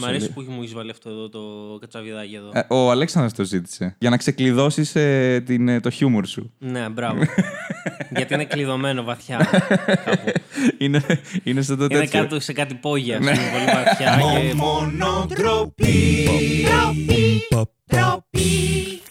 Μ' αρέσει που μου έχεις βάλει αυτό εδώ το κατσαβιδάκι εδώ. Ε, ο Αλέξανδρος το ζήτησε. Για να ξεκλειδώσεις ε, την, ε, το χιούμορ σου. Ναι, μπράβο. Γιατί είναι κλειδωμένο βαθιά. κάπου. είναι, είναι σε το είναι τέτοιο. κάτω σε κάτι πόγια. Ναι. πολύ βαθιά. και...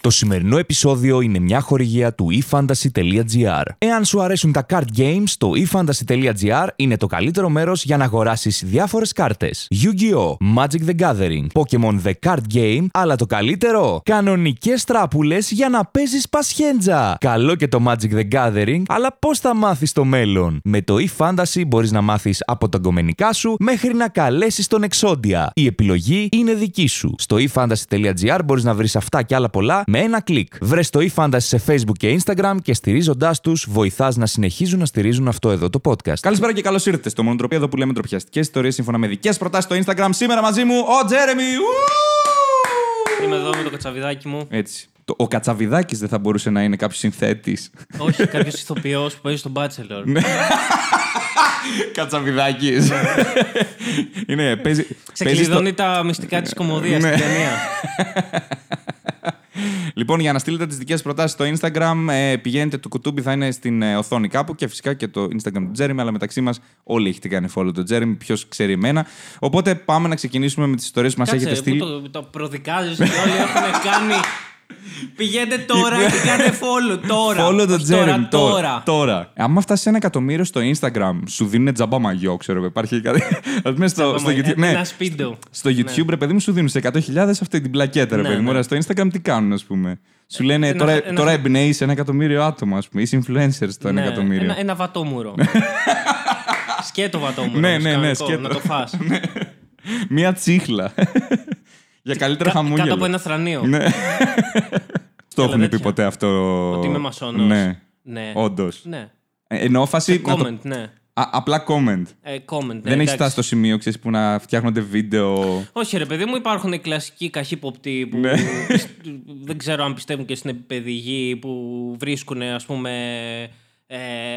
Το σημερινό επεισόδιο είναι μια χορηγία του eFantasy.gr. Εάν σου αρέσουν τα card games, το eFantasy.gr είναι το καλύτερο μέρος για να αγοράσεις διάφορες κάρτες. Yu-Gi-Oh! Magic the Gathering, Pokemon the Card Game, αλλά το καλύτερο, κανονικές τράπουλες για να παίζεις πασχέντζα. Καλό και το Magic the Gathering, αλλά πώς θα μάθεις το μέλλον; Με το eFantasy μπορείς να μάθεις από τα γκομενικά σου μέχρι να καλέσεις τον εξόντια. Η επιλογή είναι δική σου. Στο eFantasy.gr μπορείς να βρεις αυτά και άλλα πολλά με ένα κλικ. Βρες το eFantasy σε Facebook και Instagram και στηρίζοντάς τους, βοηθάς να συνεχίζουν να στηρίζουν αυτό εδώ το podcast. Καλησπέρα και καλώς ήρθατε στο Μονοτροπία εδώ που λέμε τροπιαστικέ ιστορίες σύμφωνα με δικές προτάσεις στο Instagram. Σήμερα μαζί μου ο Τζέρεμι. Ου! Είμαι εδώ με το κατσαβιδάκι μου. Έτσι. Το, ο Κατσαβιδάκης δεν θα μπορούσε να είναι κάποιος συνθέτης. Όχι, κάποιος ηθοποιός που παίζει στον Bachelor. Ναι. Κατσαβιδάκης. είναι, παίζει. παίζει στο- Ξεκλειδώνει τα μυστικά της κομμωδίας Ναι. στην ταινία. Λοιπόν, για να στείλετε τις δικές προτάσεις στο Instagram, ε, πηγαίνετε. Το κουτούμπι θα είναι στην ε, οθόνη κάπου και φυσικά και το Instagram του Τζέρεμι. Αλλά μεταξύ μας όλοι έχετε κάνει follow το Τζέρεμι. Ποιος ξέρει εμένα. Οπότε πάμε να ξεκινήσουμε με τις ιστορίες που μας έχετε Κάτσε, στείλει. που το, το προδικάζεις και όλοι έχουν κάνει... Πηγαίνετε τώρα και κάντε follow τώρα. Follow το Όχι Τζέρεμι τώρα, τώρα. τώρα. Άμα φτάσει σε ένα εκατομμύριο στο Instagram, σου δίνουν τζαμπά μαγιό, ξέρω εγώ. Υπάρχει κάτι. Α πούμε στο, στο YouTube. Ναι, Ένα σπίντο. στο YouTube, ρε παιδί μου, σου δίνουν σε 100.000 αυτή την πλακέτα, ρε Ναι, παιδί μου. ναι. Ωραία, στο Instagram τι κάνουν, ας πούμε. Σου λένε Ένα- τώρα, ένα- τώρα εμπνέει ένα εκατομμύριο άτομα, ας πούμε. Είσαι influencers το ένα Ναι, εκατομμύριο. Ένα, ένα βατόμουρο. σκέτο βατόμουρο. Ναι, όμως, ναι, ναι, κανονικό, σκέτο. Να το φας. Μία τσίχλα. Για καλύτερα Κα- χαμόγελο. Κάτω από ένα θρανίο. Ναι. Το Έλα, έχουν πει τέτοια. ποτέ αυτό. Ότι είμαι μασόνος. Ναι, Ναι. όντως. Ναι. Εννοώ φάση. να το- Comment, ναι. Α, απλά comment. Ε, comment, ναι, Δεν έχει εντάξει. φτάσει στο σημείο ξέρεις, που να φτιάχνονται βίντεο. Όχι, ρε παιδί μου, υπάρχουν οι κλασικοί καχύποπτοι που Ναι. πισ- δεν ξέρω αν πιστεύουν και στην εππαιδηγή που βρίσκουν, ας πούμε, ε,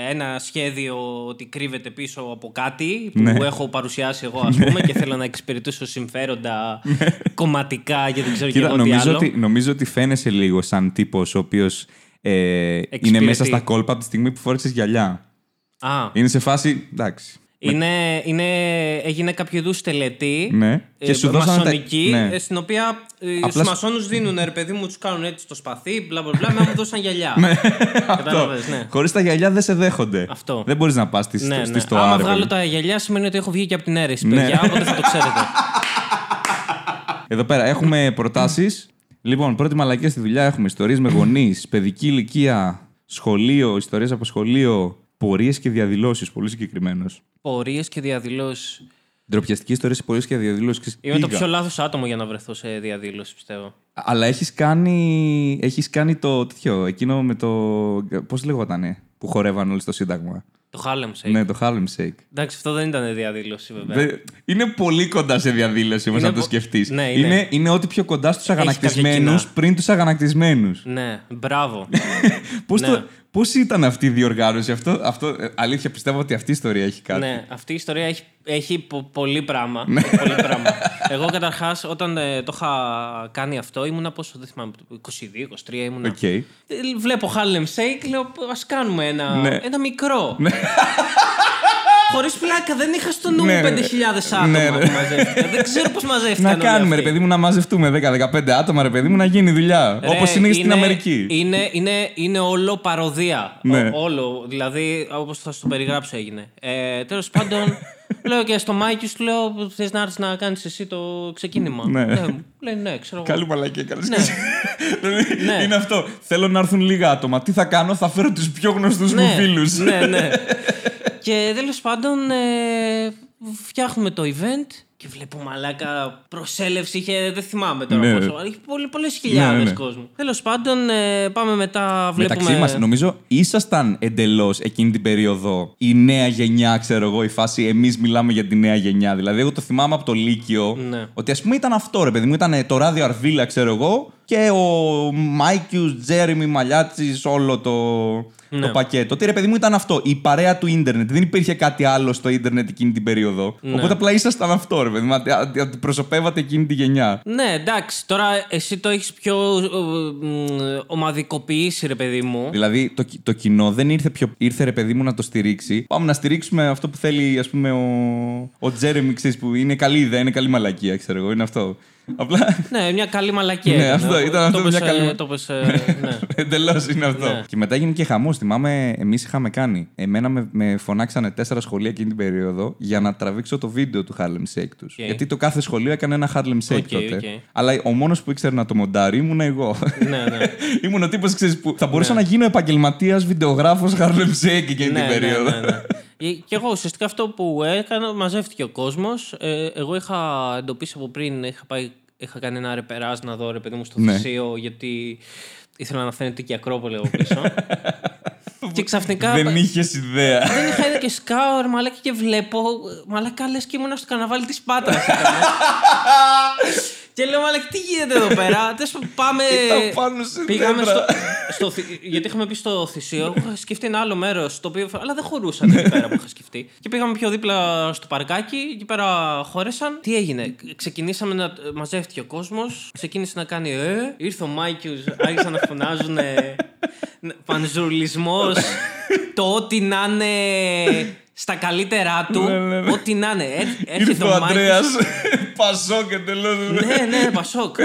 ένα σχέδιο ότι κρύβεται πίσω από κάτι που Ναι. έχω παρουσιάσει εγώ, ας πούμε, και θέλω να εξυπηρετήσω συμφέροντα κομματικά και δεν ξέρω και Κοίτα, εγώ τι νομίζω άλλο. ότι, νομίζω ότι φαίνεσαι λίγο σαν τύπος ο οποίος ε, είναι Εξυπηρετεί. μέσα στα κόλπα από τη στιγμή που φόρεξες γυαλιά. Α, Είναι σε φάση. Εντάξει. Είναι, είναι, έγινε κάποιο είδους τελετή. Ναι. Και σου δώσανε τα- μασονική, ναι. ε, στην οποία ε, Απλά στους σου- μασόνους δίνουν, ρε παιδί μου, τους κάνουν έτσι στο σπαθί, μπλα μπλα μπλα, με μου δώσαν γυαλιά. Αυτό. Κατάλαβες, ναι. Χωρίς τα γυαλιά δεν σε δέχονται. Αυτό. Δεν μπορείς να πας στη, Ναι, στη ναι. στοά, Άμα ρε βγάλω παιδί. τα γυαλιά σημαίνει ότι έχω βγει και από την αίρεση, Ναι. παιδιά, οπότε θα το ξέρετε. Εδώ πέρα έχουμε προτάσεις. λοιπόν, πρώτη μαλακία στη δουλειά έχουμε ιστορίες με γονείς, παιδική ηλικία, σχολείο, ιστορίες από σχολείο, πορείες και διαδηλώσεις. Πολύ συγκεκριμένος. Πορείες και διαδηλώσεις. Ντροπιαστική ιστορία σε πορείες και διαδηλώσεις. Είμαι το πιο λάθος άτομο για να βρεθώ σε διαδήλωση, πιστεύω. Αλλά έχεις κάνει, έχεις κάνει το τέτοιο, εκείνο με το. Πώς λέγονταν, που χορεύαν όλοι στο Σύνταγμα; Το Harlem Shake. Ναι, το Harlem Shake. Εντάξει, αυτό δεν ήταν διαδήλωση, βέβαια. Δε- Είναι πολύ κοντά σε διαδήλωση όμως, Είναι να το πο- σκεφτείς. Ναι, είναι. είναι, είναι ό,τι πιο κοντά στους κάποια αγανακτισμένους κοινά. πριν τους αγανακτισμένους. Ναι, μπράβο. Πώς, Ναι. το, πώς ήταν αυτή η διοργάνωση, αυτό, αυτό ε, αλήθεια πιστεύω ότι αυτή η ιστορία έχει κάτι. ναι, αυτή η ιστορία έχει, έχει πο- πολύ πράγμα. Ναι. πολύ πράγμα. Εγώ καταρχάς, όταν ε, το είχα κάνει αυτό, ήμουνα πόσο, δεν θυμάμαι, 22-23 ήμουνα. Οκ. Ε, Βλέπω Harlem Shake, λέω ας κάνουμε ένα, Ναι. ένα μικρό. Χωρίς πλάκα, δεν είχα στο νου μου Ναι, 5.000 ναι. άτομα Ναι, ναι. που μαζεύτηκαν. δεν ξέρω πώς μαζεύτηκαν. Να όλοι κάνουμε, ρε αυτοί. παιδί μου, να μαζευτούμε 10-15 άτομα, ρε παιδί μου, να γίνει δουλειά. Ρε, Όπως είναι και στην είναι- Αμερική. Είναι, είναι, είναι όλο παρωδία. Ναι. Ο- όλο. Δηλαδή, όπως θα σου το περιγράψω έγινε. Ε, Τέλος πάντων, λέω και στο Mikey σου λέω: Θες να έρθεις να κάνεις εσύ το ξεκίνημα. Ναι. Ε, μου λέει ναι, ξέρω. εγώ. Καλή μαλακία, καλή Ναι. Δηλαδή, Ναι. Είναι αυτό. Θέλω να έρθουν λίγα άτομα. Τι θα κάνω, θα φέρω τους πιο γνωστούς μου ναι, φίλους. ναι, ναι. και τέλος πάντων, ε, φτιάχνουμε το event και βλέπω μαλάκα προσέλευση. Είχε, δεν θυμάμαι τώρα Ναι. πόσο. Είχε πολλές χιλιάδες Ναι, ναι. κόσμο. Τέλος πάντων, ε, πάμε μετά. Βλέπουμε... Μεταξύ μας, νομίζω ήσασταν εντελώς εκείνη την περίοδο η νέα γενιά, ξέρω εγώ, η φάση εμείς μιλάμε για τη νέα γενιά. Δηλαδή, εγώ το θυμάμαι από το Λύκειο Ναι. ότι ας πούμε ήταν αυτό, ρε παιδί μου, ήταν το ράδιο Αρβίλα, ξέρω εγώ, και ο Mikeius, Jeremy, Μαλιάτσης, όλο το, Ναι. το πακέτο. Ότι ρε παιδί μου ήταν αυτό. Η παρέα του ίντερνετ. Δεν υπήρχε κάτι άλλο στο ίντερνετ εκείνη την περίοδο. Ναι. Οπότε απλά ήσασταν αυτό, ρε παιδί μου. αντι- αντι- Αντιπροσωπεύατε εκείνη τη γενιά. Ναι, εντάξει. Τώρα εσύ το έχεις πιο ε, μ, ομαδικοποιήσει, ρε παιδί μου. Δηλαδή το, κι- το κοινό δεν ήρθε πιο. ήρθε ρε παιδί μου να το στηρίξει. Πάμε να στηρίξουμε αυτό που θέλει, ας πούμε, ο, ο Τζέρεμι, ξέρεις, που είναι καλή ιδέα, είναι καλή μαλακία, ξέρω εγώ. Είναι αυτό. Απλά. Ναι, μια καλή μαλακία. Ναι, ήταν. αυτό, ήταν αυτό, Το μια πες, καλή- ε, Το πες, ε, ναι. Εντελώς είναι αυτό. Ναι. Και μετά έγινε και χαμός. Θυμάμαι, εμείς είχαμε κάνει. Εμένα με, με φωνάξανε τέσσερα σχολεία εκείνη την περίοδο για να τραβήξω το βίντεο του Harlem Shake τους. Γιατί το κάθε σχολείο έκανε ένα Harlem Shake Οκ, τότε. οκ. Αλλά ο μόνος που ήξερε να το μοντάρει ήμουν εγώ. ναι, ναι. ήμουν ο τύπος που θα μπορούσα να γίνω επαγγελματίας βιντεογράφος Harlem Shake εκείνη ναι, την περίοδο. Ναι, ναι, ναι. Ε, Και εγώ ουσιαστικά αυτό που έκανα, μαζεύτηκε ο κόσμος. εγώ είχα εντοπίσει από πριν, είχα, πάει, είχα κάνει ένα ρεπεράζ να δω ρε παιδί μου στο Ναι. θυσίο, γιατί ήθελα να φαίνεται και η Ακρόπολη από πίσω. και ξαφνικά. Δεν είχες ιδέα. Δεν είχα είδα και σκάω, ρε μαλάκα, και βλέπω. Μαλάκα, λες και ήμουν στο καρναβάλι της Πάτρας. και λέω, μαλάκα, τι γίνεται εδώ πέρα; Τέλος πάντων, πάμε. Ήταν πάνω σε Πήγαμε δέντρα. στο, στο, θη- Γιατί είχαμε πει στο Θησείο, εγώ είχα σκεφτεί ένα άλλο μέρος, το οποίο. Αλλά δεν χωρούσαν εκεί πέρα που είχα σκεφτεί. Και πήγαμε πιο δίπλα στο παρκάκι, εκεί πέρα χώρεσαν. Τι έγινε, ξεκινήσαμε να. Μαζεύτηκε ο κόσμος, ξεκίνησε να κάνει Ε, ήρθε ο Μάικιου, άρχισαν να φωνάζουν. Πανζουρλισμός, το ό,τι να είναι στα καλύτερά του. Ναι, ναι, ναι. Ό,τι να είναι. Έρ- Έρχεται Ήρθε ο Μάικιους- Αντρέα. Πασό και τελώ. ναι, ναι, Πασόκ.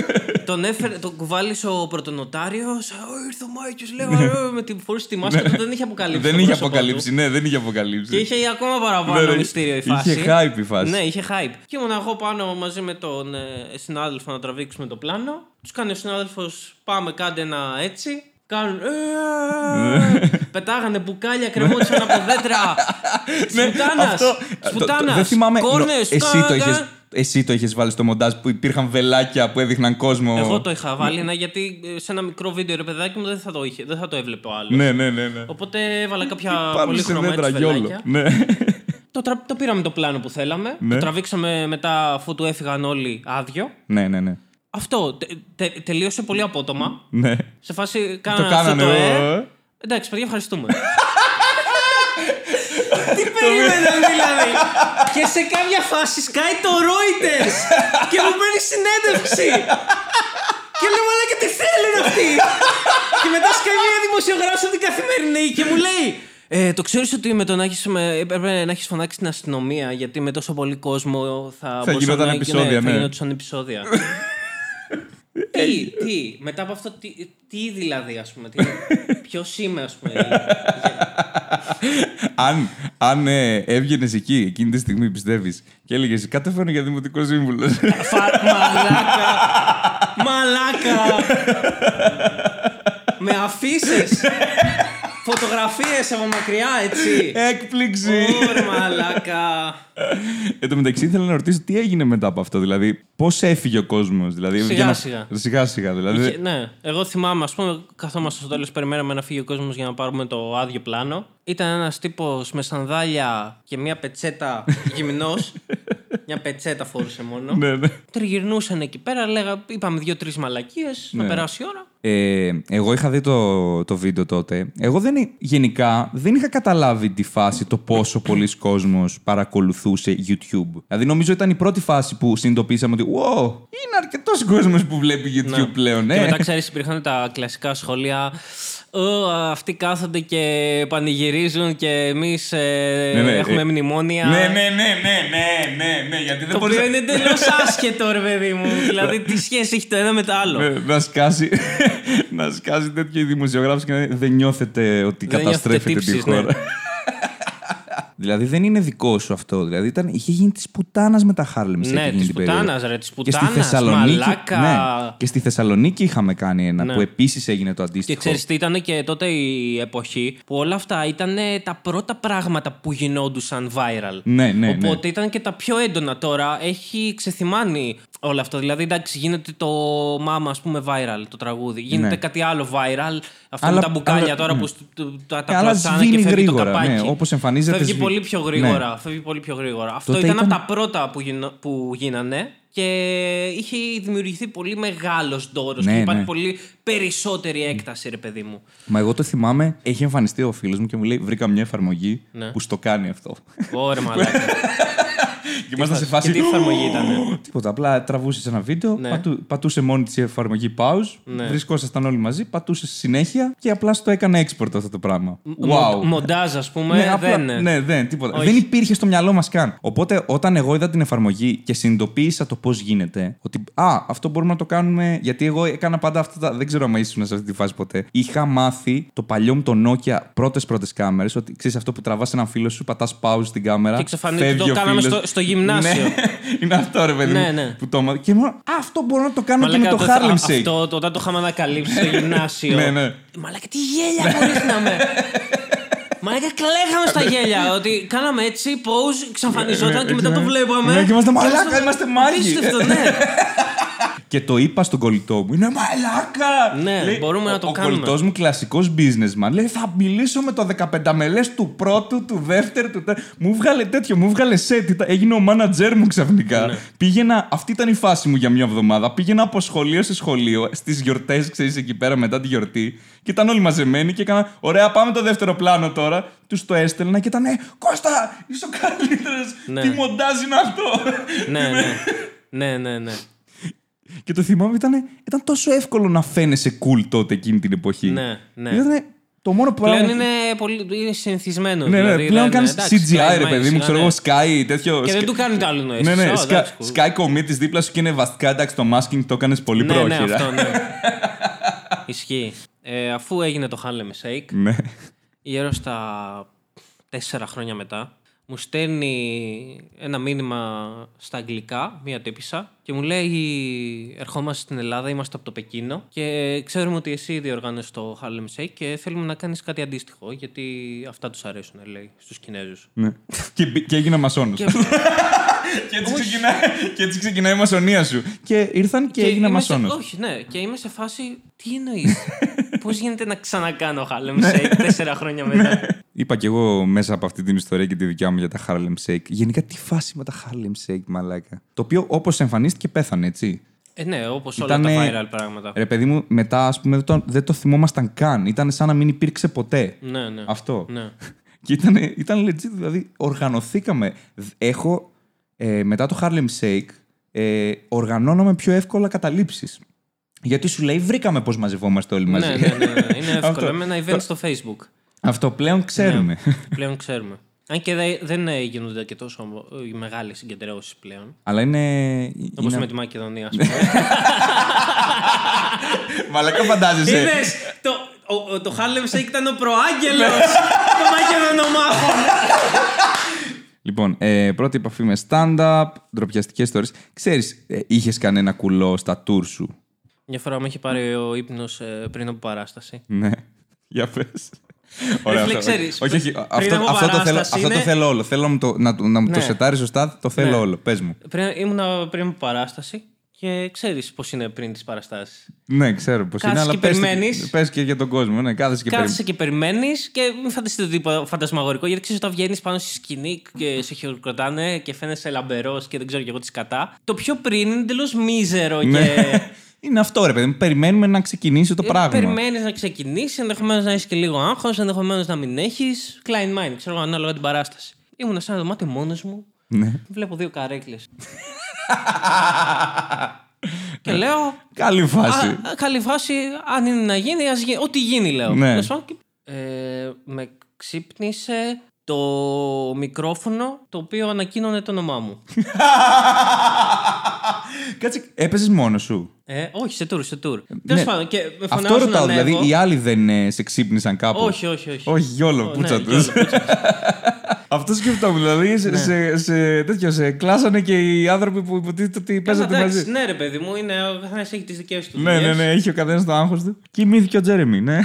τον έφερε, τον κουβάλισε ο πρωτονοτάριος. Ήρθε ο Μάικιο, λέω. «Ε», με την φορούσε τη μάσκα του, δεν είχε αποκαλύψει. Δεν το είχε πρόσωπό αποκαλύψει, του. ναι, δεν είχε αποκαλύψει. Και είχε ακόμα Ναι, παραπάνω ναι, μυστήριο η είχε φάση. hype η φάση. Ναι, είχε hype. Και ήμουν εγώ πάνω μαζί με τον ε, συνάδελφο να τραβήξουμε το πλάνο. Τους κάνει ο συνάδελφος, πάμε, κάντε ένα έτσι. Κάνουν. Ναι. «Ε», Πετάγανε μπουκάλια, κρεμόντουσαν από δέντρα. Σπουτάνα! Ναι, αυτό- το- το- Σπουτάνα! Δεν θυμάμαι. νο- Κόρνες! Εσύ το είχες, εσύ το είχες βάλει στο μοντάζ που υπήρχαν βελάκια που έδειχναν κόσμο. Εγώ το είχα βάλει, ναι, γιατί ε, σε ένα μικρό βίντεο ρε παιδάκι μου δεν θα το, είχε, δεν θα το έβλεπε ο άλλος. Ναι, ναι, ναι. ναι. Οπότε έβαλα κάποια Πάνω πολύ σε χρώμα δέντρα έτσι γιόλο. βελάκια. Ναι. Το, τρα- το πήραμε το πλάνο που θέλαμε. Ναι. Το τραβήξαμε μετά αφού του έφυγαν όλοι άδειο. ναι, ναι, ναι. Αυτό τε- τε- τελείωσε πολύ απότομα. ναι. Σε φάση Το κάνανε αυτό κάνανε. το ω, ε. ε. Εντάξει, παιδιά, ευχαριστούμε. Τι περίμενε δηλαδή. και σε κάποια φάση σκάει το Reuters και μου παίρνει συνέντευξη. και λέω, αλλά και τι θέλουν αυτοί; και μετά σκάει μια δημοσιογράφος από την καθημερινή και μου λέει. Ε, το ξέρεις ότι με το να έχεις, με, έπρεπε να έχεις φωνάξει την αστυνομία γιατί με τόσο πολύ κόσμο θα, μπορούσαν γινόταν να- επεισόδια, θα ναι. γινόταν επεισόδια. Τι, τι, μετά από αυτό, τι, τι δηλαδή, ας πούμε, τι, ποιος είμαι, ας πούμε. αν αν ε, έβγαινες εκεί εκείνη τη στιγμή, πιστεύεις, και έλεγες Κατέφερε για δημοτικό σύμβουλο. Φα- μαλάκα, μαλάκα. Με αφήσει. Φωτογραφίες από μακριά, έτσι. Έκπληξη! Ωρε μαλάκα. Εν τω μεταξύ ήθελα να ρωτήσω τι έγινε μετά από αυτό. Δηλαδή, πώς έφυγε ο κόσμος. Δηλαδή, Σιγά για να- σιγά. Σιγά σιγά, δηλαδή. Είχε- ναι, εγώ θυμάμαι, ας πούμε, καθόμαστε στο τέλος, περιμέναμε να φύγει ο κόσμος για να πάρουμε το άδειο πλάνο. Ήταν ένας τύπος με σανδάλια και μια πετσέτα γυμνός. μια πετσέτα φορούσε μόνο. Ναι, ναι. Τριγυρνούσαν εκεί πέρα, λέγα, είπαμε δύο-τρεις μαλακίες, να Ναι. περάσει η ώρα. Ε, εγώ είχα δει το, το βίντεο τότε. Εγώ δεν, εί- γενικά δεν είχα καταλάβει τη φάση το πόσο πολλοί κόσμος παρακολουθούσε YouTube. Δηλαδή νομίζω ήταν η πρώτη φάση που συνειδητοποίησαμε ότι wow, είναι αρκετός κόσμος που βλέπει YouTube πλέον. Και Ε. μετά ξέρεις, υπήρχαν τα κλασικά σχόλια. «Ω, αυτοί κάθονται και πανηγυρίζουν και εμείς Ναι, ναι, έχουμε ε, μνημόνια. Ναι, ναι, ναι, ναι, ναι, ναι, ναι, γιατί Το δεν μπορείς οποίο να- είναι εντελώς άσχετο, ρε παιδί μου. δηλαδή, τι σχέση έχει το ένα με το άλλο; Ναι, να σκάσει, να σκάσει τέτοιο δημοσιογράφος και να λέει, δεν νιώθετε ότι Δεν καταστρέφετε νιώθετε τη τύψεις, ναι. χώρα. δηλαδή δεν είναι δικό σου αυτό. Δηλαδή ήταν, είχε γίνει της πουτάνας με τα Harlem Shake Ναι, εκείνη της την περίοδο. πουτάνας, ρε, της Και στη πουτάνας, Θεσσαλονίκη, μαλάκα. ναι, και στη Θεσσαλονίκη είχαμε κάνει ένα Ναι. που επίσης έγινε το Και αντίστοιχο. ξέρεις τι ήταν και τότε η εποχή που όλα αυτά ήταν τα πρώτα πράγματα που γινόντουσαν viral. Ναι, ναι, ναι. Οπότε ήταν και τα πιο έντονα τώρα. Έχει ξεθυμάνει όλο αυτό. Δηλαδή, εντάξει, γίνεται το μάμα, ας πούμε, viral το τραγούδι. Γίνεται Ναι. κάτι άλλο viral. Αυτό Αλλά- με τα μπουκάλια αλλά- τώρα ναι. που στ- τα, Ε, τα αλλά κλωτσάνε σβήνει και φεύγει το γρήγορα, καπάκι. ναι. Όπως εμφανίζεται, Φεύγει σβήνει πολύ πιο γρήγορα. Φεύγει πολύ πιο γρήγορα. Αυτό Ναι. Τότε ήταν, ήταν- από τα πρώτα που, γινο- που γίνανε και είχε δημιουργηθεί πολύ μεγάλος δώρο Ναι, και υπάρχει ναι. πολύ περισσότερη έκταση, ρε παιδί μου. Μα εγώ το θυμάμαι, έχει εμφανιστεί ο φίλος μου και μου λέει: Βρήκα μια εφαρμογή Ναι. που στο κάνει αυτό. Ωραία, μαλάκα. και ήμασταν σε φάση. Και τι εφαρμογή ήταν; Τίποτα. Απλά τραβούσες ένα βίντεο, Ναι. πατού- πατούσε μόνη της η εφαρμογή pause, Ναι. βρισκόσασταν όλοι μαζί, πατούσε συνέχεια και απλά στο έκανε export αυτό το πράγμα. Μο- Wow. Μοντάζ, ας πούμε, Ναι, απλά- δεν. ναι, δεν, τίποτα. Όχι. Δεν υπήρχε στο μυαλό μας καν. Οπότε, όταν εγώ είδα την εφαρμογή και συνειδητοποίησα το πώς γίνεται, ότι Α, αυτό μπορούμε να το κάνουμε. Γιατί εγώ έκανα πάντα αυτά τα. Δεν ξέρω αν ήσουν σε αυτή τη φάση ποτέ. Είχα μάθει το παλιό μου το Nokia πρώτες πρώτες κάμερες, ότι ξέρεις αυτό που τραβάς έναν φίλο σου, πατάς pause στην κάμερα. Και εξαφανίζεται. φεύγει Το ο κάναμε φίλος. στο- στο γυμνάσιο. Ναι, είναι αυτό ρε παιδί Ναι, μου. ναι. Που το έμαθα. Και μου αυτό μπορώ να το κάνω και με Μαλάκα, το το- Harlem α- Shake. Αυτό το- όταν το είχαμε ανακαλύψει στο γυμνάσιο. Ναι, ναι. Μαλάκα, τι γέλια μπορεί να με. Μαλάκα, κλαίγαμε στα γέλια. Ότι κάναμε έτσι, pause, εξαφανιζόταν και μετά το βλέπαμε. Ναι, και είμαστε, Και «Μαλάκα, είμαστε μάγοι». Απίστευτο, ναι. Και το είπα στον κολλητό μου. Είναι μαλάκα! Ναι, μπορούμε να το ο, κάνουμε. Ο κολλητός μου, κλασικός businessman, λέει: Θα μιλήσω με το 15 μελέ του πρώτου, του δεύτερου, του. τε-». Μου βγάλε τέτοιο, μου βγάλε set. ήταν- Έγινε ο μάνατζέρ μου ξαφνικά. Ναι. Πήγαινα, αυτή ήταν η φάση μου για μια εβδομάδα. Πήγαινα από σχολείο σε σχολείο, στις γιορτές, ξέρεις, εκεί πέρα μετά τη γιορτή. Και ήταν όλοι μαζεμένοι και έκανα: Ωραία, πάμε το δεύτερο πλάνο τώρα. Τους το έστελνα και ήταν: «Ε, Κώστα, είσαι ο καλύτερος. Ναι. Τι μοντάζ είναι αυτό; Ναι, ναι. Ναι, ναι, ναι. Και το θυμάμαι ήταν, ήταν τόσο εύκολο να φαίνεσαι cool τότε εκείνη την εποχή. Ναι, ναι. Ήταν το μόνο πράγμα. Πλέον είναι, πολύ, είναι συνηθισμένο. Ναι, ναι, δηλαδή, πλέον δεν- κάνεις εντάξει, CGI, Sky ρε παιδί μου, Mice, ξέρω ναι, εγώ, ναι. Sky, τέτοιο. Και δεν Sky- του κάνει το άλλο νόημα. Ναι, ναι, Oh, Sky, εντάξει, cool. Sky Commit της δίπλα σου και είναι βασικά εντάξει το masking το έκανες πολύ Ναι, ναι, πρόχειρα. αυτό, ναι. Ισχύει. Ε, αφού έγινε το Harlem Shake, ναι. γύρω στα τέσσερα χρόνια μετά, μου στέλνει ένα μήνυμα στα αγγλικά, μία τύπησα, και μου λέει: Ερχόμαστε στην Ελλάδα, είμαστε από το Πεκίνο και ξέρουμε ότι εσύ διοργάνωσες το Harlem Shake και θέλουμε να κάνεις κάτι αντίστοιχο, γιατί αυτά τους αρέσουν, λέει, στους Κινέζους. ναι. και, μπη- και έγινα μασόνος. Και- Και έτσι, ξεκινάει, και έτσι ξεκινάει η μασονία σου. Και ήρθαν και, έγινα είμαι σε- μασόνος. Όχι, ναι. Και είμαι σε φάση. Τι εννοείς; Πώς γίνεται να ξανακάνω Harlem Shake τέσσερα χρόνια μετά; Είπα κι εγώ μέσα από αυτή την ιστορία και τη δικιά μου για τα Harlem Shake. Γενικά τι φάση με τα Harlem Shake, μαλάκα. Το οποίο όπως εμφανίστηκε πέθανε, έτσι. Ε, ναι, όπως όλα Ήτανε- τα viral πράγματα. Ρε παιδί μου, μετά ας πούμε δεν το, δεν το θυμόμασταν καν. Ήταν σαν να μην υπήρξε ποτέ. Ναι, ναι. Αυτό. Ναι. Και ήταν, ήταν legit, δηλαδή οργανωθήκαμε. Ε, ε, μετά το Harlem Shake, ε, οργανώναμε πιο εύκολα καταλήψεις. Γιατί σου λέει, βρήκαμε πώς μαζευόμαστε όλοι μαζί. ναι, ναι, ναι, ναι. Είναι Αυτό. εύκολο. Με ένα event στο Facebook. Αυτό πλέον ξέρουμε. Πλέον ξέρουμε. Αν και δε- δεν ε, γίνονται και τόσο ε, μεγάλες συγκεντρώσεις πλέον. Αλλά είναι. Όπως είναι... με τη Μακεδονία, ας πούμε. Μαλακά φαντάζεσαι. Είδες! Το, ο- ο- το Harlem Shake ήταν ο προάγγελος των Μακεδονομάχων. Λοιπόν, ε, πρώτη επαφή με stand-up, ντροπιαστικές ιστορίε. Ξέρεις, ε, είχες κανένα κουλό στα tour σου; Μια φορά με είχε πάρει ο ύπνος πριν από παράσταση. Ναι. Για πες. φίλε, ξέρεις, όχι, όχι. πριν Αυτό, από αυτό, το θέλω, παράσταση αυτό το είναι- θέλω όλο. Θέλω να μου το, να, να μου το Ναι. σετάρεις σωστά. Το θέλω Ναι. όλο. Πες μου. Πριν, ήμουνα πριν από παράσταση και ξέρεις πώς είναι πριν τις παραστάσεις. Ναι, ξέρω πώς είναι, Κάθεσαι αλλά και πες, περιμένεις. πες και για τον κόσμο. Ναι, κάθεσαι και Κάθεσαι και περιμένεις και μην φανταστείτε τίποτα φαντασμαγορικό γιατί ξέρεις όταν βγαίνεις πάνω στη σκηνή και σε χειροκροτάνε και φαίνεσαι λαμπερός και δεν ξέρω και εγώ τι κατά. Το πιο πριν είναι εντελώς μίζερο και. Ναι. Είναι αυτό, ρε παιδί μου. Περιμένουμε να ξεκινήσει το πράγμα. Περιμένεις να ξεκινήσει, ενδεχομένως να έχεις και λίγο άγχος, ενδεχομένως να μην έχεις. Klein mind, ξέρω εγώ, ανάλογα την παράσταση. Ήμουν σε ένα δωμάτιο μόνος μου. Ναι. Βλέπω δύο καρέκλες. και λέω. Καλή φάση. Α, καλή φάση, αν είναι να γίνει, ας γίνει. Ό,τι γίνει, λέω. Ναι. Τέλος πάντων, και- Ε, με ξύπνησε το μικρόφωνο το οποίο ανακοίνωνε το όνομά μου. Κάτσε, έπαιζες μόνος σου; ε, όχι, σε tour, σε tour. Ναι. Τέλος πάντων, και με Αυτό φωνάζουν ρωτάω, να ανέβω. δηλαδή οι άλλοι δεν ε, σε ξύπνησαν κάπου; Όχι, όχι, όχι. Όχι, γιόλο, Ω, πούτσα ναι, τους. γιόλο, πούτσα τους. Αυτό σκεφτόμουν. Δηλαδή σε, σε, σε, τέτοιο, σε κλάσανε και οι άνθρωποι που υποτίθεται ότι παίζατε Εντάξει, μαζί. Ναι, ρε παιδί μου, είναι, ο καθένας έχει τις δικές του. Ναι, ναι, δουλειές. ναι, έχει ο καθένας το άγχος του. Κοιμήθηκε ο Τζέρεμι, ναι.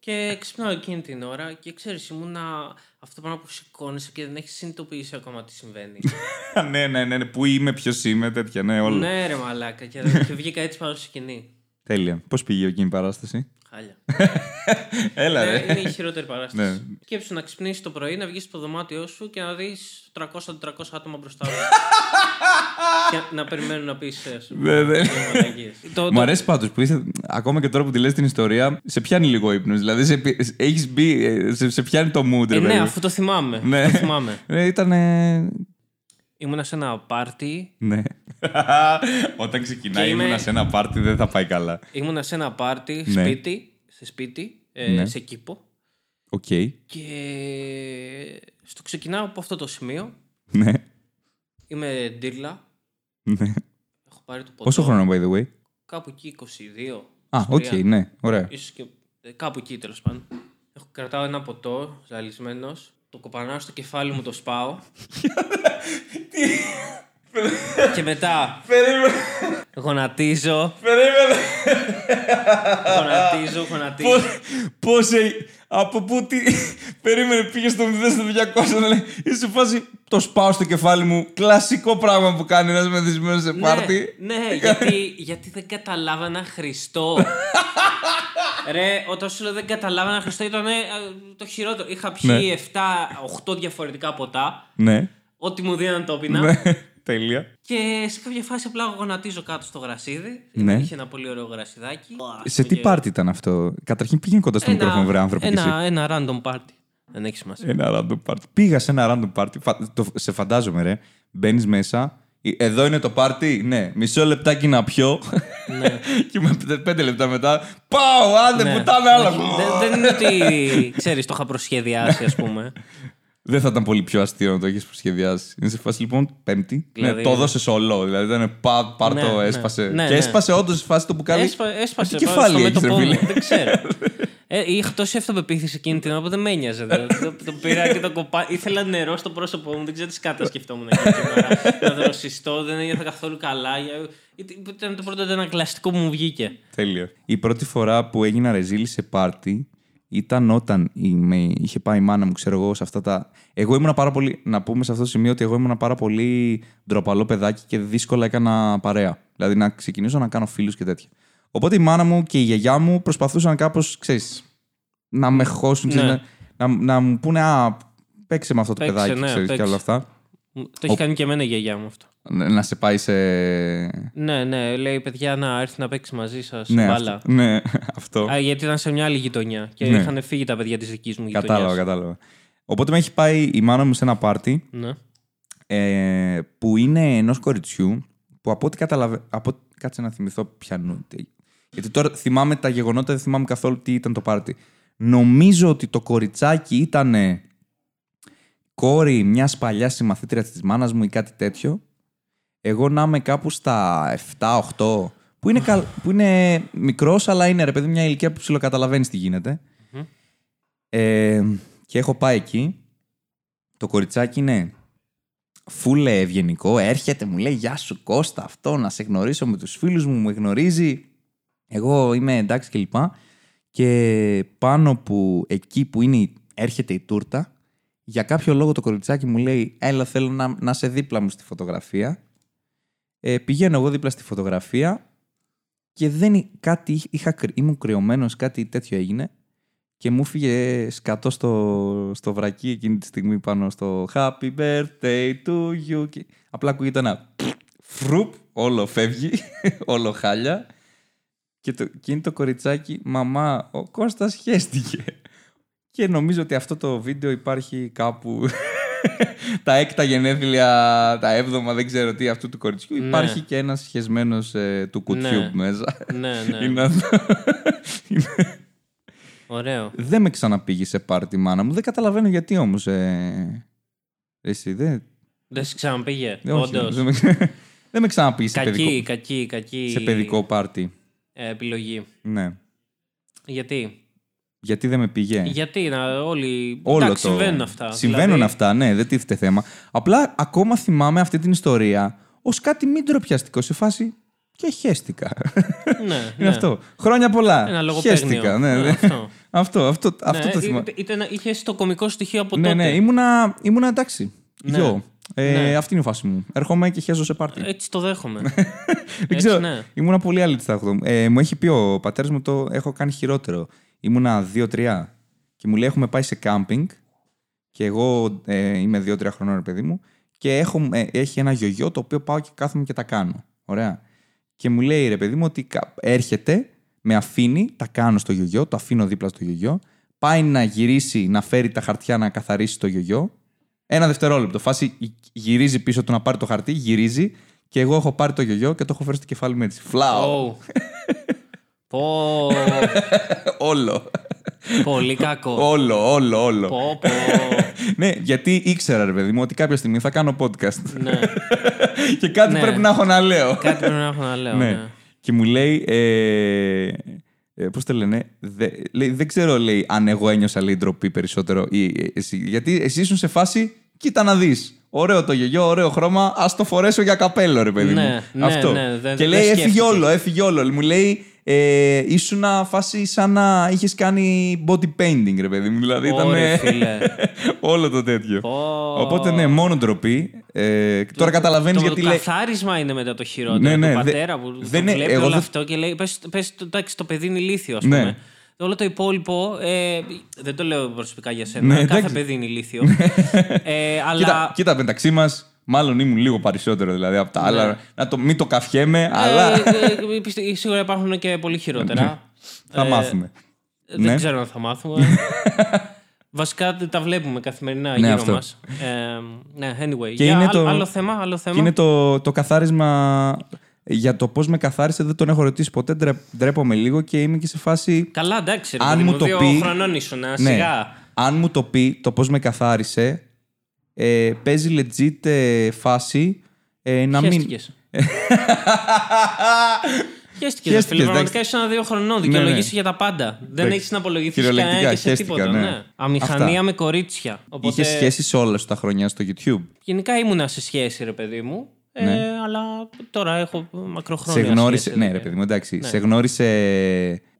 Και ξυπνάω εκείνη την ώρα και ξέρεις, ήμουνα αυτό το πράγμα που σηκώνεσαι και δεν έχεις συνειδητοποιήσει ακόμα τι συμβαίνει. ναι, ναι, ναι, ναι. Πού είμαι, ποιος είμαι, τέτοια, ναι, όλα. ναι, ρε μαλάκα. Και, και βγήκα έτσι πάνω στη σκηνή. Τέλεια. Πώς πήγε εκείνη η παράσταση; Χάλια. Έλα, Ναι, ρε. είναι η χειρότερη παράσταση. Ναι. Σκέψου να ξυπνήσεις το πρωί, να βγεις στο δωμάτιό σου και να δεις 300-400 άτομα μπροστά σου. και να περιμένουν να πεις. Ναι, ναι. το, Μου αρέσει πάντως που είσαι, ακόμα και τώρα που τη λες την ιστορία, σε πιάνει λίγο ύπνος. Δηλαδή, σε, έχεις μπει, ε, σε, σε πιάνει το mood, ρε Ε, ναι, παιδί. αφού το θυμάμαι. Ναι. Το θυμάμαι. Ε, ήταν. Ήμουνα σε ένα πάρτι. Ναι. Όταν ξεκινάει, Και είμαι- ήμουνα σε ένα πάρτι, δεν θα πάει καλά. Ήμουνα σε ένα πάρτι, Ναι. σπίτι, σε σπίτι, ε, Ναι. σε κήπο. Οκ. Και στο ξεκινάω από αυτό το σημείο. Ναι. Είμαι ντίρλα. ναι. Έχω πάρει το ποτό. Πόσο χρονώ, by the way; Κάπου εκεί 22. Α, οκ, 23. ναι, ωραία. Ίσως και ε, κάπου εκεί τέλος πάντων. Έχω κρατάω ένα ποτό, ζαλισμένος. Το κοπανάω στο κεφάλι μου, το σπάω. και μετά Περίμενε. γονατίζω, Περίμενε. γονατίζω, γονατίζω. Πώς. Από πού τι. Περίμενε, πήγε στο 0 στο 200 να λέει. Είσαι σε φάση. Το σπάω στο κεφάλι μου. Κλασικό πράγμα που κάνει ένας μεθυσμένος σε πάρτι. Ναι, ναι γιατί, γιατί δεν καταλάβανα Χριστό. Ρε, όταν σου λέω δεν καταλάβανα Χριστό ήταν ε, το χειρότερο. Είχα πιει 7-8 διαφορετικά ποτά. Ναι. Ό,τι μου δίναν το πίνα. Ναι. Τέλεια. Και σε κάποια φάση απλά γονατίζω κάτω στο γρασίδι. Ναι. Είχε ένα πολύ ωραίο γρασιδάκι. Σε τι Και- πάρτι ήταν αυτό; Καταρχήν πήγαινε κοντά στο μικρόφωνο, βρε άνθρωπο. κι εσύ. ένα, ένα random party. Δεν έχει σημασία. Ένα random party. Πήγα σε ένα random party. Φα- το- σε φαντάζομαι, ρε. Μπαίνεις μέσα. Ε, Εδώ είναι το party; Ναι. Μισό λεπτάκι να πιω. ναι. και με πέντε- πέντε λεπτά μετά. Πάω, άντε Ναι. που τα άλλα. Όχι, δεν, δεν είναι ότι ξέρεις, το είχα προσχεδιάσει, ας πούμε. Δεν θα ήταν πολύ πιο αστείο να το έχεις προσχεδιάσει. Είναι σε φάση λοιπόν Πέμπτη. Δηλαδή, ναι, το ναι. έδωσε ολό. Δηλαδή ήταν πα, πάρ Ναι, το, ναι. έσπασε. Ναι, και ναι. έσπασε όντως σε φάση το μπουκάλι. Έσπα, έσπασε. Τι πάνω κεφάλι στο έχεις, ρε μέτωπό μου, φίλε. Δεν ξέρω. Ε, είχα τόση αυτοπεποίθηση εκείνη την ώρα που δεν με ένοιαζε. δηλαδή. το, το πήρα και το κοπά. Ήθελα νερό στο πρόσωπό μου. Δεν ξέρω τι σκάτα σκεφτόμουν εκείνη την ώρα. Να δροσιστώ, δεν ένιωθα καθόλου καλά. Για- Ήταν το πρώτο ανακλαστικό που μου βγήκε. Τέλειο. Η πρώτη φορά που έγινα ρεζίλη σε πάρτι ήταν όταν η- με είχε πάει η μάνα μου, ξέρω εγώ, σε αυτά τα. Εγώ ήμουν πάρα πολύ. Να πούμε σε αυτό το σημείο ότι εγώ ήμουν πάρα πολύ ντροπαλό παιδάκι και δύσκολα έκανα παρέα. Δηλαδή να ξεκινήσω να κάνω φίλους και τέτοια. Οπότε η μάνα μου και η γιαγιά μου προσπαθούσαν κάπως, ξέρεις, να με χώσουν, ξέρεις, Ναι. να, να, να μου πούνε Α, παίξε με αυτό το Παίξε, παιδάκι, ναι, ξέρεις, και παίξε. όλα αυτά. Το έχει κάνει και εμένα η γιαγιά μου αυτό. Να να σε πάει σε. Ναι, ναι, λέει παιδιά να έρθει να παίξει μαζί σας Ναι, μπάλα. αυτό. Ναι, αυτό. Α, γιατί ήταν σε μια άλλη γειτονιά και Ναι. είχαν φύγει τα παιδιά της δικής μου γειτονιάς. Κατάλαβα, κατάλαβα. Οπότε με έχει πάει η μάνα μου σε ένα πάρτι Ναι. ε, που είναι ενός κοριτσιού που από ό,τι καταλαβαίνω. Από... Κάτσε να θυμηθώ πιανού. Γιατί τώρα θυμάμαι τα γεγονότα, δεν θυμάμαι καθόλου τι ήταν το πάρτι. Νομίζω ότι το κοριτσάκι ήταν κόρη μιας παλιάς συμμαθήτριας της μάνας μου ή κάτι τέτοιο. Εγώ να είμαι κάπου στα 7-8. Που είναι, καλ... που είναι μικρός, αλλά είναι ρε παιδί μια ηλικία που ψιλοκαταλαβαίνεις τι γίνεται. Ε, και έχω πάει εκεί. Το κοριτσάκι είναι φούλε ευγενικό. Έρχεται, μου λέει Γεια σου Κώστα, αυτό να σε γνωρίσω με τους φίλους μου. Με γνωρίζει. Εγώ είμαι εντάξει κλπ. Και πάνω που εκεί που είναι, η- έρχεται η τούρτα, για κάποιο λόγο το κοριτσάκι μου λέει Έλα, θέλω να, να σε δίπλα μου στη φωτογραφία. Ε, πηγαίνω εγώ δίπλα στη φωτογραφία και δεν εί- κάτι είχα, κρυ- ήμουν κρυωμένος, κάτι τέτοιο έγινε και μου φύγε σκατό στο, στο βρακί εκείνη τη στιγμή πάνω στο Happy birthday to you. Και απλά ακούγεται ένα φρουπ, όλο φεύγει, όλο χάλια. Και, το, και είναι το κοριτσάκι, μαμά, ο Κώστας χέστηκε. Και νομίζω ότι αυτό το βίντεο υπάρχει κάπου τα έκτα γενέθλια, τα έβδομα, δεν ξέρω τι, αυτού του κοριτσιού. Ναι. Υπάρχει και ένας σχεσμένος ε, του κουτιού Ναι. μέσα. ναι, ναι. Είναι αυτό. Ωραίο. Δεν με ξαναπήγε σε πάρτι μάνα μου. Δεν καταλαβαίνω γιατί όμως. Ε... Εσύ δεν. Δεν σε ξαναπήγε; δεν- όχι, Όντως. δεν, με... δεν με ξαναπήγε σε, Κακή, παιδικό... κακή, κακή. σε παιδικό πάρτι. ε, επιλογή. Ναι. Γιατί; Γιατί δεν με πήγε; Γιατί να όλοι. Ε. Όλο Εντάξει, το... συμβαίνουν αυτά. Συμβαίνουν Δηλαδή, αυτά, ναι, δεν τίθεται θέμα. Απλά ακόμα θυμάμαι αυτή την ιστορία ως κάτι μη ντροπιαστικό σε φάση. Και χέστηκα. Ναι, Είναι ναι. αυτό. Χρόνια πολλά. Ένα λογοπαίγνιο. Χέστηκα. Ναι, Ναι, ναι. αυτό. αυτό, αυτό, αυτό Ναι, το θυμάμαι. είτε- είτε να- Είχε το κομικό στοιχείο από Ναι, τότε. ναι, ήμουνα, ήμουνα εντάξει. Ναι. Γιο. Ε, Ναι. Αυτή είναι η φάση μου. Έρχομαι και χέζω σε πάρτι. Έτσι το δέχομαι. Δεν έτσι, ξέρω. ναι. Ήμουνα πολύ αλήθεια. Ε, μου έχει πει ο πατέρας μου το έχω κάνει χειρότερο. Ήμουνα 2-3 και μου λέει: Έχουμε πάει σε κάμπινγκ και εγώ ε, είμαι 2-3 χρονών, ρε παιδί μου, και έχω, ε, έχει ένα γιογιό το οποίο πάω και κάθομαι και τα κάνω. Ωραία. Και μου λέει ρε παιδί μου ότι κα- έρχεται, με αφήνει, τα κάνω στο γιογιό, το αφήνω δίπλα στο γιογιό, πάει να γυρίσει, να φέρει τα χαρτιά να καθαρίσει το γιογιό. Ένα δευτερόλεπτο. Φάση γυρίζει πίσω του να πάρει το χαρτί, γυρίζει και εγώ έχω πάρει το γιογιό και το έχω φέρει στο κεφάλι μου έτσι. Φλάω. Ω. Πω. Όλο. Πολύ κακό. όλο, όλο, όλο. Πω, πω. ναι, γιατί ήξερα, ρε παιδί μου, ότι κάποια στιγμή θα κάνω podcast. Ναι. και κάτι Ναι. πρέπει να έχω να λέω. Κάτι πρέπει να έχω να λέω. ναι. ναι. Και μου λέει. Ε, ε, Πώς το λένε, δε, λέει, δεν ξέρω λέει, αν εγώ ένιωσα λέει, ντροπή περισσότερο ή ε, εσύ. Γιατί εσύ ήσουν σε φάση, κοίτα να δεις. Ωραίο το γεγιό, ωραίο χρώμα, ας το φορέσω για καπέλο, ρε παιδί Ναι, μου. ναι, Αυτό. ναι, δεν- και δεν λέει, έφυγε σκέφτηκε. όλο, έφυγε όλο. Μου λέει, ε, ήσουν φάση σαν να είχες κάνει body painting, ρε παιδί μου. Δηλαδή ήταν. Ωρε, φίλε. όλο το τέτοιο. Πω. Οπότε ναι, μόνο ντροπή. Ε, τώρα καταλαβαίνεις το, γιατί το λέει. καθάρισμα είναι μετά το χειρότερο. Ναι, ναι, του δε- πατέρα που δεν το είναι- βλέπει εγώ όλο δεν- αυτό και λέει: Πες, πες, το- εντάξει, το παιδί είναι ηλίθιο, ας Ναι. πούμε. Όλο το υπόλοιπο. Ε, δεν το λέω προσωπικά για σένα. Ναι, κάθε εντάξει. παιδί είναι ηλίθιο. ε, αλλά. Κοίτα, κοίτα μεταξύ μας, μάλλον ήμουν λίγο περισσότερο δηλαδή από τα άλλα. Να το, μην το καφιέμαι, αλλά Ε, ε, πιστε- σίγουρα υπάρχουν και πολύ χειρότερα. θα ε, μάθουμε. Δεν Ναι. ξέρω αν θα μάθουμε. Βασικά τα βλέπουμε καθημερινά Ναι, γύρω αυτό. μας. Ε, ναι, anyway. Και Για είναι άλλο, το- άλλο θέμα, άλλο θέμα. Και είναι το, το καθάρισμα για το πώς με καθάρισε, δεν τον έχω ρωτήσει ποτέ. Ντρε, ντρέπομαι λίγο και είμαι και σε φάση. Καλά, εντάξει, ρε Αν παιδί μου μου, το δύο πει- χρονών ήσουν, Ναι, σιγά. αν μου το πει το πώς με καθάρισε, ε, παίζει legit ε, φάση ε, να μην. Χαίστηκες. Χαίστηκες, Χαίστηκες, φίλε. Πραγματικά εντάξει. ήσουν δύο χρονών. Ναι, Δικαιολογήσεις ναι. για τα πάντα. Δεν Εντάξει. έχεις να απολογηθείς Κυριολεκτικά, κανένα και σε χαίστηκα, τίποτα. ναι. Ναι. Αμηχανία Αυτά. με κορίτσια. Οπότε, Είχες σχέσεις σε όλα σου τα χρονιά στο YouTube. Γενικά ήμουνα σε σχέση, ρε παιδί μου. Ε, Ναι. αλλά τώρα έχω μακροχρόνια σε γνώρισε. σχέση, ναι, δηλαδή. ρε παιδί μου, εντάξει. Σε γνώρισε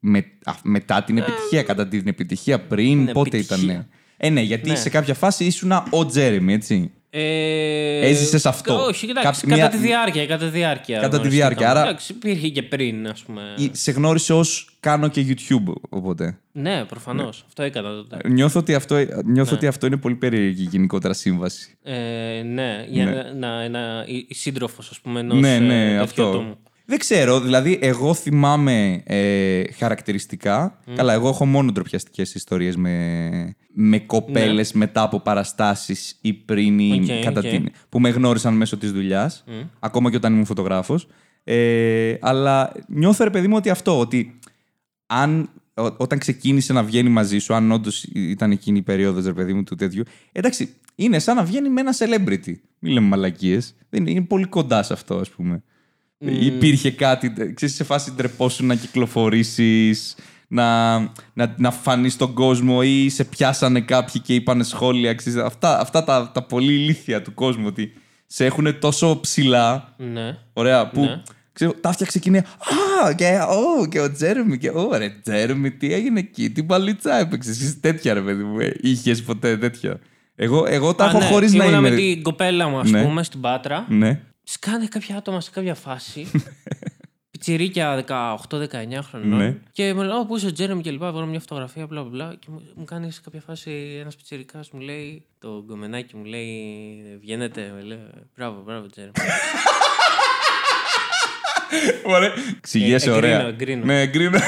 με, α, μετά την επιτυχία, κατά την επιτυχία πριν. Την πότε επιτυχία. ήταν. Ε, ναι, γιατί Ναι. σε κάποια φάση ήσουν ο Τζέρεμι, έτσι. Ε, Έζησες αυτό. Όχι, κοιτάξτε, Κάποια- κατά μια- τη διάρκεια. Κατά τη διάρκεια, Κατά τη γνωριστήκαμε. διάρκεια, άρα- Εντάξει, υπήρχε και πριν, ας πούμε. Ή Σε γνώρισε ως κάνω και YouTube, οπότε. Ναι, προφανώς. Αυτό έκανα τότε. Νιώθω ότι αυτό, νιώθω ότι αυτό είναι πολύ περίεργη γενικότερα σύμβαση. Ε, ναι, για Ναι. να, να, να, η, η σύντροφος, ας πούμε, ενός ναι, ναι, τέτοιου αυτό. ατόμου. Δεν ξέρω, δηλαδή εγώ θυμάμαι ε, χαρακτηριστικά. Καλά, εγώ έχω μόνο ντροπιαστικές ιστορίες με, με κοπέλες μετά από παραστάσεις ή πριν ή Ναι. Οκ, κατά οκ. την, που με γνώρισαν μέσω της δουλειάς, ακόμα και όταν ήμουν φωτογράφος. Ε, αλλά νιώθω ρε παιδί μου ότι αυτό, ότι αν, ό- όταν ξεκίνησε να βγαίνει μαζί σου, αν όντως ήταν εκείνη η περίοδος, ρε παιδί μου, του τέτοιου. Εντάξει, είναι σαν να βγαίνει με ένα celebrity. Μην λέμε μαλακίες. Είναι πολύ κοντά σε αυτό, ας πούμε. Υπήρχε κάτι, ξέρεις, σε φάση ντρεπόσου να κυκλοφορήσεις, να, να, να φανείς στον κόσμο ή σε πιάσανε κάποιοι και είπανε σχόλια. Ξέρεις, αυτά αυτά τα, τα πολύ ηλίθια του κόσμου, ότι σε έχουν τόσο ψηλά, Ναι. ωραία, που Ναι. ξέρω, τα φτιάξε εκείνη. Α, και, ο, και ο Τζέρεμι. Και, ω, ρε, Τζέρεμι, τι έγινε εκεί, τι μπαλίτσα έπαιξε. Εσύ τέτοια, ρε παιδί μου. Είχες ποτέ τέτοια. Εγώ, εγώ τα Α, έχω ναι, χωρίς να ήμουνα είμαι. με την κοπέλα μου, ας Ναι. πούμε, στην Πάτρα. Ναι. Σκάνε κάποια άτομα σε κάποια φάση. Πιτσιρίκια 18-19 χρονών. Ναι. Και μου λέει: Ω, πού είσαι ο Τζέρεμι και λοιπά. Βάλω μια φωτογραφία, μπλα μπλα, μπλα. Και μου, μου κάνει σε κάποια φάση ένας πιτσιρικάς μου λέει: Το γκομενάκι μου λέει: Βγαίνετε. Με λέει: Μπράβο, μπράβο, Τζέρεμι. Ωραία. Ξηγέσαι Ε, ωραία. εγκρίνω, εγκρίνω.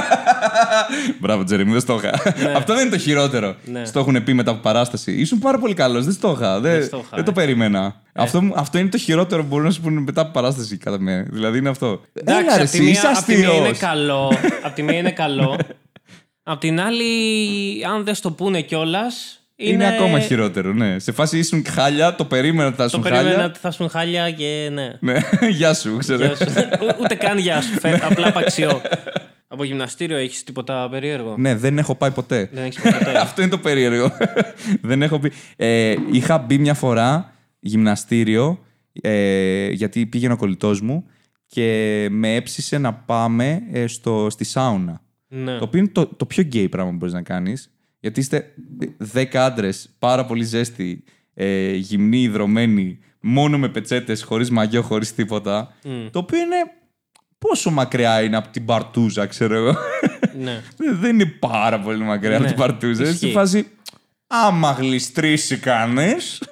Ναι, εγκρίνω. Μπράβο, Τζέρεμι, δεν στο είχα. Αυτό δεν είναι το χειρότερο. Ναι. Στο έχουν πει μετά από παράσταση. Ήσουν πάρα πολύ καλός. Δεν στο είχα. Δεν, στο είχα, δεν το ε. περίμενα. Αυτό, μου- αυτό είναι το χειρότερο που μπορούν να σου πούνε μετά από παράσταση, κατά με. Δηλαδή είναι αυτό. Έλα, Εντάξει, ρε, απ' τη εσύ, μία- είσαι απ' τη μία είναι αστείος. καλό. Απ' τη μία είναι καλό. Απ' την άλλη, αν δεν στο πούνε κιόλας. Είναι... ακόμα χειρότερο, ναι. Σε φάση ήσουν χάλια, το περίμενα ότι θα Το ήσουν περίμενα χάλια. ότι θα σου χάλια και ναι. Ναι, γεια σου, ξέρω. Γεια σου. Ο- Ούτε καν γεια σου. φε- Απλά παξιό. Από γυμναστήριο έχεις τίποτα περίεργο; Ναι, δεν έχω πάει ποτέ. Δεν έχεις ποτέ. Αυτό είναι το περίεργο. δεν έχω πει. Ε, είχα μπει μια φορά γυμναστήριο ε, γιατί πήγαινε ο κολλητός μου και με έψησε να πάμε ε, στο, στη σάουνα. ναι. Το οποίο είναι το, το πιο γκέι πράγμα που μπορείς να κάνεις. Γιατί είστε 10 άντρες, πάρα πολύ ζέστοι, ε, γυμνή, ιδρωμένη, μόνο με πετσέτες, χωρίς μαγιό, χωρίς τίποτα. Το οποίο είναι. Πόσο μακριά είναι από την Παρτούζα, ξέρω εγώ. ναι. Δεν- Δεν είναι πάρα πολύ μακριά από Ναι, την Παρτούζα. Είναι στη ισχύει. φάση. Άμα γλιστρήσει κανείς.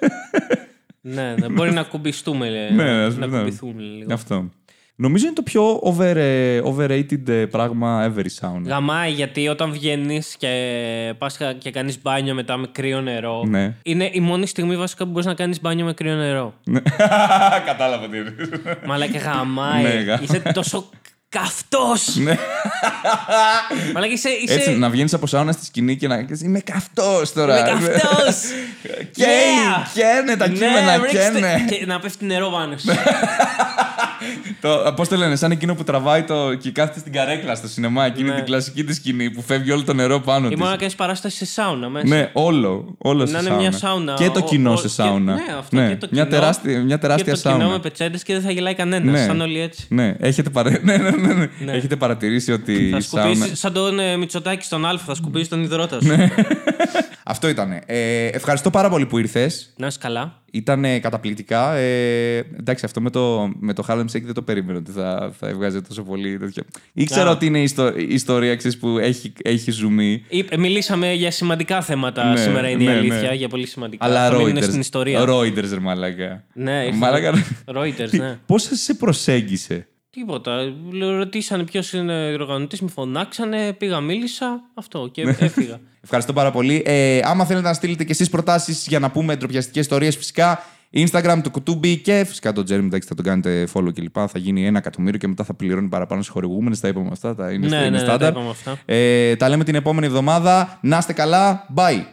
ναι, ναι, μπορεί να κουμπιστούμε. λέ, Ναι, να, ας- ναι. κουμπηθούμε λίγο. Αυτό. Νομίζω είναι το πιο over, ε, overrated ε, πράγμα ever η sauna. Γαμάει γιατί όταν βγαίνεις και πας και κάνεις μπάνιο μετά με κρύο νερό. Ναι. Είναι η μόνη στιγμή βασικά που μπορείς να κάνεις μπάνιο με κρύο νερό. Ναι. Κατάλαβα τι είναι. Μαλάκα γαμάει. Ναι, γα- είσαι τόσο καυτός. Ναι. Μαλάκα είσαι. είσαι... Έτσι, να βγαίνεις από σάουνα στη σκηνή και να. Είμαι καυτός τώρα. Είμαι καυτός. Καίει, Yeah. καίνε τα κείμενα, Ναι, ρίξτε- καίνε. Και να πέφτει νερό πάνω σου. Το, πώς το λένε, σαν εκείνο που τραβάει το, και κάθεται στην καρέκλα στο σινεμά, εκείνη Ναι. την κλασική τη σκηνή που φεύγει όλο το νερό πάνω Ή της. μόνο να κάνει παράσταση σε σάουνα μέσα. Ναι, όλο. όλο Να σε είναι σάουνα. μια σάουνα. Και το ο- κοινό ο- σε και- σάουνα. Ναι, αυτό και το μια, κοινό. τεράστια, μια τεράστια και το κοινό σάουνα. με πετσέντες και δεν θα γελάει κανένας. Ναι. Σαν όλοι έτσι. Ναι, έχετε, παρα... ναι, ναι, ναι, ναι. Ναι. έχετε παρατηρήσει ότι Θα η σκουπίσει σάουνα... σαν τον ε, Μητσοτάκη στον Α, θα σκουπίσει τον υδρότα σου. Ναι. Αυτό ήταν. Ε, ευχαριστώ πάρα πολύ που ήρθες. Να είσαι καλά. Ήταν καταπληκτικά. Ε, εντάξει, αυτό με το, με το Harlem Shake δεν το περίμενα ότι θα, θα έβγαζε τόσο πολύ. τέτοιο. Ήξερα Α. ότι είναι η, ιστο- η ιστορία ξέρεις, που έχει, έχει ζουμί. Είπε- Μιλήσαμε για σημαντικά θέματα Ναι, σήμερα, είναι ναι, η αλήθεια. ναι. Για πολύ σημαντικά. Αλλά θα μείνουν Reuters. στην ιστορία. Reuters, ρε μαλάκα. Ναι, ήρθε- Μαλάκα. Reuters, Τι- ναι. Πώς σε προσέγγισε; Τίποτα. Λέω, Ρωτήσανε ποιος είναι ο οργανωτή, με φωνάξανε, πήγα, μίλησα. Αυτό και Ναι. έφυγα. Ευχαριστώ πάρα πολύ. Ε, άμα θέλετε να στείλετε και εσείς προτάσεις για να πούμε ντροπιαστικές ιστορίες φυσικά, Instagram του κουτούμπι και φυσικά το Jeremy εντάξει, θα τον κάνετε follow κλπ. Θα γίνει ένα εκατομμύριο και μετά θα πληρώνει παραπάνω στους χορηγούμενες. Τα είπαμε αυτά. Τα είναι, Ναι, είναι ναι, ναι, τα στάνταρ. είπαμε αυτά. Ε, τα λέμε την επόμενη εβδομάδα. Να είστε καλά. Bye.